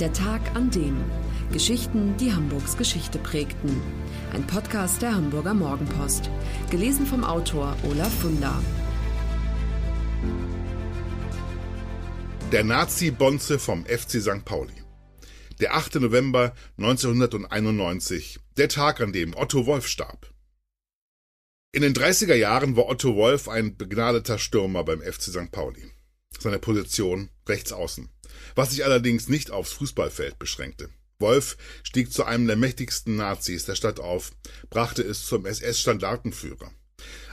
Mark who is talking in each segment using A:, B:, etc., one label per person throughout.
A: Der Tag an dem. Geschichten, die Hamburgs Geschichte prägten. Ein Podcast der Hamburger Morgenpost. Gelesen vom Autor Olaf Funder.
B: Der Nazi-Bonze vom FC St. Pauli. Der 8. November 1991. Der Tag, an dem Otto Wolf starb. In den 30er Jahren war Otto Wolf ein begnadeter Stürmer beim FC St. Pauli. Seine Position rechts außen was sich allerdings nicht aufs Fußballfeld beschränkte. Wolf stieg zu einem der mächtigsten Nazis der Stadt auf, brachte es zum SS-Standartenführer.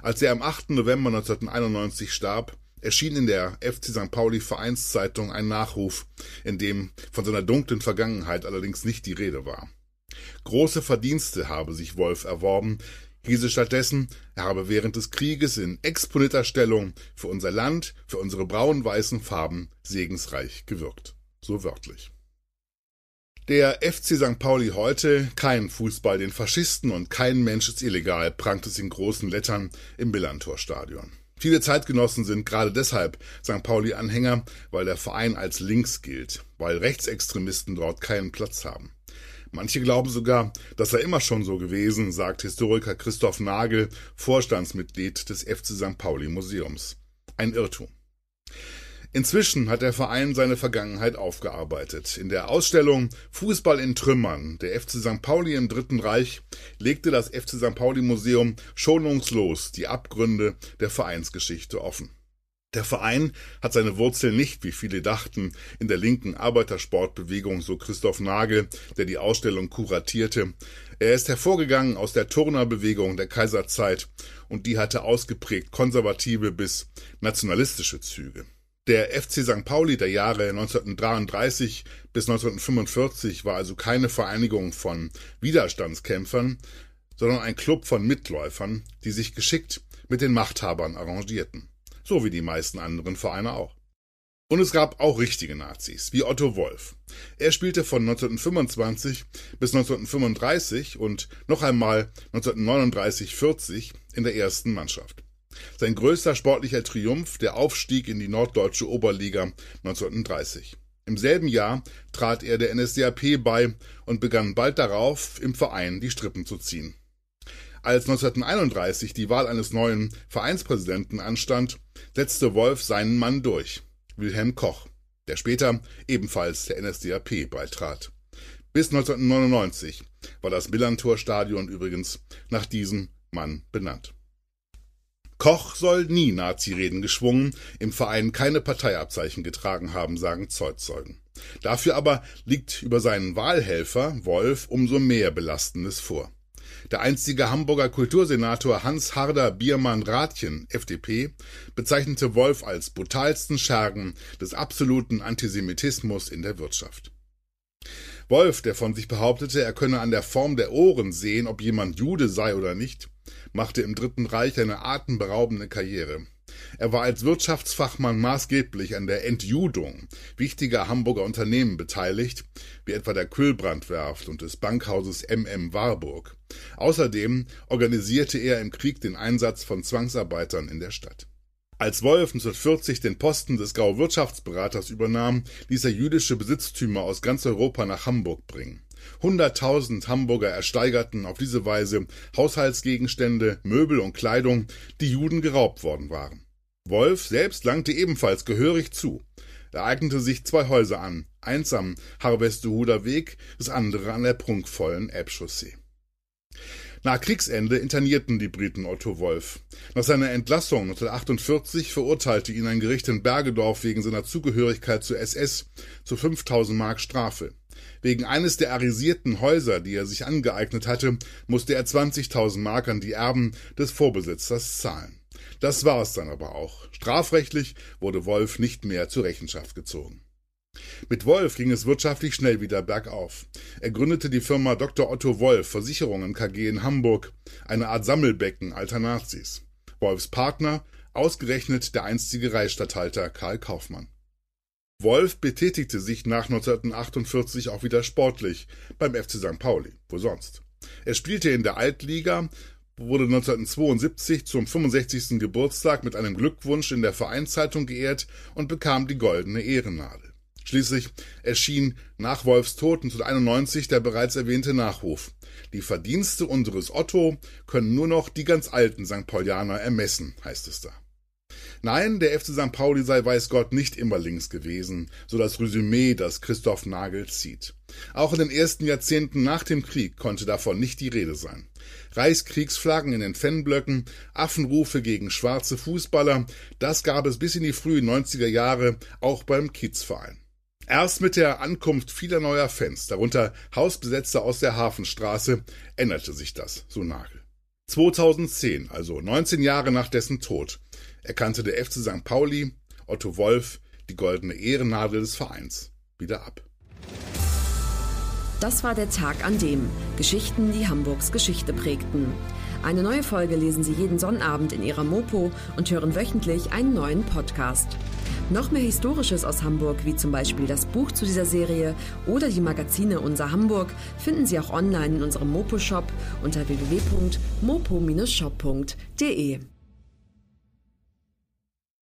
B: Als er am 8. November 1991 starb, erschien in der FC St. Pauli Vereinszeitung ein Nachruf, in dem von seiner dunklen Vergangenheit allerdings nicht die Rede war. Große Verdienste habe sich Wolf erworben, hieße stattdessen, er habe während des Krieges in exponierter Stellung für unser Land, für unsere braun-weißen Farben segensreich gewirkt. So wörtlich. Der FC St. Pauli heute, kein Fußball den Faschisten und kein Mensch ist illegal, prangt es in großen Lettern im Millantor-Stadion. Viele Zeitgenossen sind gerade deshalb St. Pauli-Anhänger, weil der Verein als links gilt, weil Rechtsextremisten dort keinen Platz haben. Manche glauben sogar, das sei immer schon so gewesen, sagt Historiker Christoph Nagel, Vorstandsmitglied des FC St. Pauli Museums. Ein Irrtum. Inzwischen hat der Verein seine Vergangenheit aufgearbeitet. In der Ausstellung Fußball in Trümmern, der FC St. Pauli im Dritten Reich, legte das FC St. Pauli Museum schonungslos die Abgründe der Vereinsgeschichte offen. Der Verein hat seine Wurzeln nicht, wie viele dachten, in der linken Arbeitersportbewegung, so Christoph Nagel, der die Ausstellung kuratierte. Er ist hervorgegangen aus der Turnerbewegung der Kaiserzeit und die hatte ausgeprägt konservative bis nationalistische Züge. Der FC St. Pauli der Jahre 1933 bis 1945 war also keine Vereinigung von Widerstandskämpfern, sondern ein Club von Mitläufern, die sich geschickt mit den Machthabern arrangierten so wie die meisten anderen Vereine auch. Und es gab auch richtige Nazis, wie Otto Wolf. Er spielte von 1925 bis 1935 und noch einmal 1939-40 in der ersten Mannschaft. Sein größter sportlicher Triumph der Aufstieg in die norddeutsche Oberliga 1930. Im selben Jahr trat er der NSDAP bei und begann bald darauf im Verein die Strippen zu ziehen. Als 1931 die Wahl eines neuen Vereinspräsidenten anstand, setzte Wolf seinen Mann durch, Wilhelm Koch, der später ebenfalls der NSDAP beitrat. Bis 1999 war das Millantor-Stadion übrigens nach diesem Mann benannt. Koch soll nie Nazi-Reden geschwungen, im Verein keine Parteiabzeichen getragen haben, sagen Zeitzeugen. Dafür aber liegt über seinen Wahlhelfer Wolf umso mehr Belastendes vor. Der einstige Hamburger Kultursenator Hans Harder Biermann Rathjen, FDP, bezeichnete Wolf als brutalsten Schergen des absoluten Antisemitismus in der Wirtschaft. Wolf, der von sich behauptete, er könne an der Form der Ohren sehen, ob jemand Jude sei oder nicht, machte im Dritten Reich eine atemberaubende Karriere. Er war als Wirtschaftsfachmann maßgeblich an der Entjudung wichtiger Hamburger Unternehmen beteiligt, wie etwa der Kühlbrandwerft und des Bankhauses MM Warburg. Außerdem organisierte er im Krieg den Einsatz von Zwangsarbeitern in der Stadt. Als Wolf 1940 den Posten des Gau-Wirtschaftsberaters übernahm, ließ er jüdische Besitztümer aus ganz Europa nach Hamburg bringen. Hunderttausend Hamburger ersteigerten auf diese Weise Haushaltsgegenstände, Möbel und Kleidung, die Juden geraubt worden waren. Wolf selbst langte ebenfalls gehörig zu. Er eignete sich zwei Häuser an, eins am Harvestehuder Weg, das andere an der prunkvollen Elbchaussee. Nach Kriegsende internierten die Briten Otto Wolf. Nach seiner Entlassung 1948 verurteilte ihn ein Gericht in Bergedorf wegen seiner Zugehörigkeit zur SS zu 5000 Mark Strafe. Wegen eines der arisierten Häuser, die er sich angeeignet hatte, musste er 20.000 Mark an die Erben des Vorbesitzers zahlen. Das war es dann aber auch. Strafrechtlich wurde Wolf nicht mehr zur Rechenschaft gezogen. Mit Wolf ging es wirtschaftlich schnell wieder bergauf. Er gründete die Firma Dr. Otto Wolf Versicherungen KG in Hamburg, eine Art Sammelbecken alter Nazis. Wolfs Partner, ausgerechnet der einstige Reichsstatthalter Karl Kaufmann. Wolf betätigte sich nach 1948 auch wieder sportlich beim FC St. Pauli. Wo sonst? Er spielte in der Altliga, wurde 1972 zum 65. Geburtstag mit einem Glückwunsch in der Vereinszeitung geehrt und bekam die Goldene Ehrennadel. Schließlich erschien nach Wolfs Tod 1991 der bereits erwähnte Nachruf. Die Verdienste unseres Otto können nur noch die ganz alten St. Paulianer ermessen, heißt es da. Nein, der FC St. Pauli sei weiß Gott nicht immer links gewesen, so das Resümee, das Christoph Nagel zieht. Auch in den ersten Jahrzehnten nach dem Krieg konnte davon nicht die Rede sein. Reichskriegsflaggen in den Fanblöcken, Affenrufe gegen schwarze Fußballer, das gab es bis in die frühen 90er Jahre auch beim Kiezverein. Erst mit der Ankunft vieler neuer Fans, darunter Hausbesetzer aus der Hafenstraße, änderte sich das, so Nagel. 2010, also 19 Jahre nach dessen Tod, erkannte der FC St. Pauli, Otto Wolf, die goldene Ehrennadel des Vereins wieder ab.
A: Das war der Tag an dem Geschichten, die Hamburgs Geschichte prägten. Eine neue Folge lesen Sie jeden Sonnabend in Ihrer Mopo und hören wöchentlich einen neuen Podcast. Noch mehr Historisches aus Hamburg, wie zum Beispiel das Buch zu dieser Serie oder die Magazine Unser Hamburg, finden Sie auch online in unserem Mopo-Shop unter www.mopo-shop.de.